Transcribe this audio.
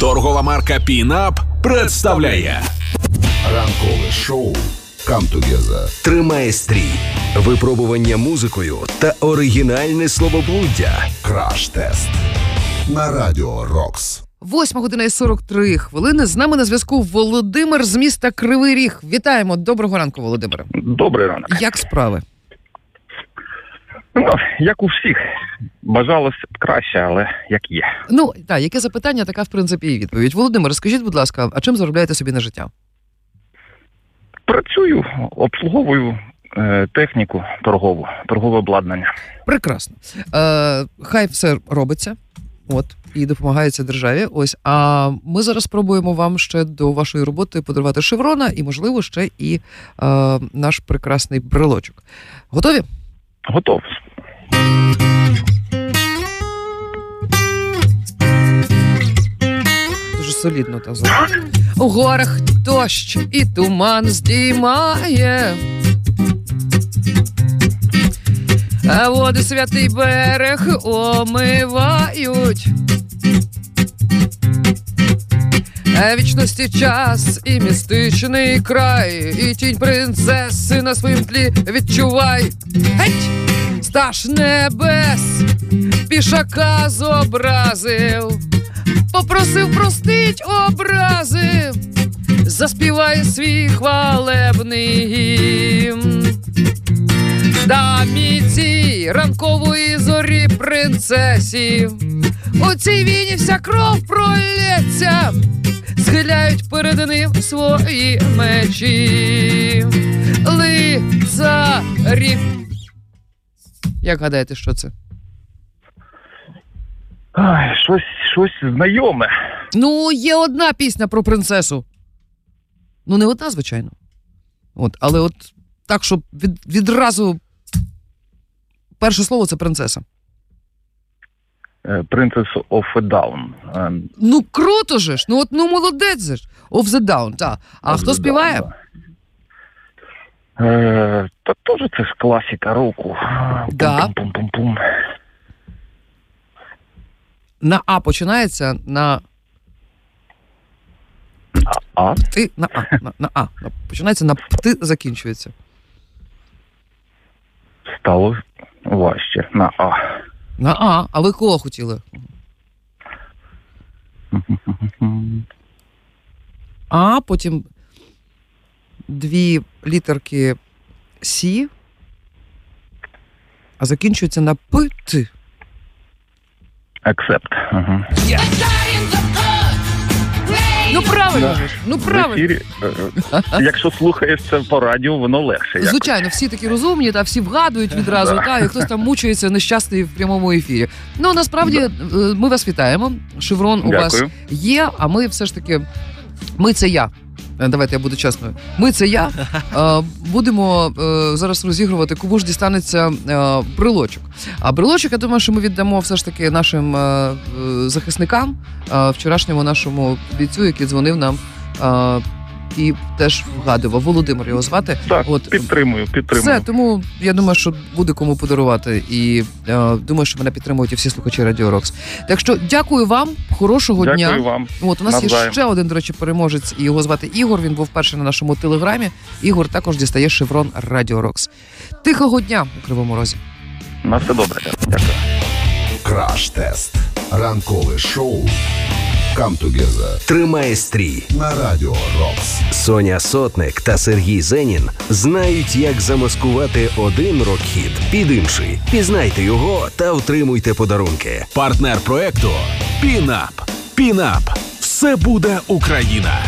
Торгова марка Пінап представляє Ранкове шоу «Come Together» Тримає стрій, випробування музикою та оригінальне словоблуддя. Краш-тест на Радіо Рокс. 8 година і 43 хвилини. З нами на зв'язку Володимир з міста Кривий Ріг. Вітаємо. Доброго ранку, Володимире. Добрий ранок. Як справи? Ну, як у всіх. Бажалося б краще, але як є. Ну так, яке запитання, така в принципі і відповідь. Володимир, скажіть, будь ласка, а чим заробляєте собі на життя? Працюю, обслуговую е, техніку торгову, торгове обладнання. Прекрасно. Е, хай все робиться. От і допомагається державі. Ось а ми зараз спробуємо вам ще до вашої роботи подарувати шеврона і, можливо, ще і е, наш прекрасний брелочок. Готові? Готов. Дуже солідно так зробили. У горах дощ і туман здіймає. А води святий берег омивають. А вічності час і містичний край, і тінь принцеси на своїм тлі відчувай. Геть! Стаж небес, пішака зобразив, попросив простить образи, заспіває свій хвалебний гімн. Дамі цій ранкової зорі принцесі, у цій війні вся кров пролється, схиляють перед ним свої мечі. Лицарі. Як гадаєте, що це? Ай, щось, щось знайоме. Ну, є одна пісня про принцесу. Ну, не одна, звичайно. От, але от так, щоб від, відразу. Перше слово це принцеса. Е, Princess of a Down. Е, Ну, круто же ж! Ну от ну молодець же ж. Of the Down, так. А of хто співає? Down, да. Е, Та теж це ж класика року. Да. Пум-пум-пум-пум. На А починається на А? ти на А. На, на А. Починається на ти закінчується. Стало важче. На А. На А. А ви кого хотіли? А, потім дві літерки Сі, а закінчується на П Т. Accept. Ага. Ну правильно Да. ж. Ну В правильно. ефірі, е, е, якщо слухаєш це по радіо, воно легше. якось. Звичайно, всі такі розумні, та всі вгадують відразу, Да. та і хтось там мучається нещасний в прямому ефірі. Ну насправді е, ми вас вітаємо. Шеврон у вас Дякую. є, а ми все ж таки. Ми це я. Е, Давайте я буду чесною. Ми це я. Е, Будемо е, зараз розігрувати, кому ж дістанеться брелочок. А брелочок, я думаю, що ми віддамо все ж таки нашим захисникам, вчорашньому нашому бійцю, який дзвонив нам і теж вгадував. Володимир його звати. Так, От. підтримую, підтримую. Все, тому я думаю, що буде кому подарувати. І е, думаю, що мене підтримують і всі слухачі Радіо Рокс. Так що дякую вам, хорошого Дякую дня. вам. От у нас є Навзаєм. ще один, до речі, переможець, і його звати Ігор. Він був перший на нашому телеграмі. Ігор також дістає шеврон Радіо Рокс. Тихого дня у Кривому Розі. На все добре. Дякую. Краш-тест. Ранкове шоу «Come Together» Тримає стрій. на Радіо Рокс. Соня Сотник та Сергій Зенін знають, як замаскувати один рок-хіт під інший. Пізнайте його та отримуйте подарунки. партнер проекту Пінап. Пінап. Все буде Україна.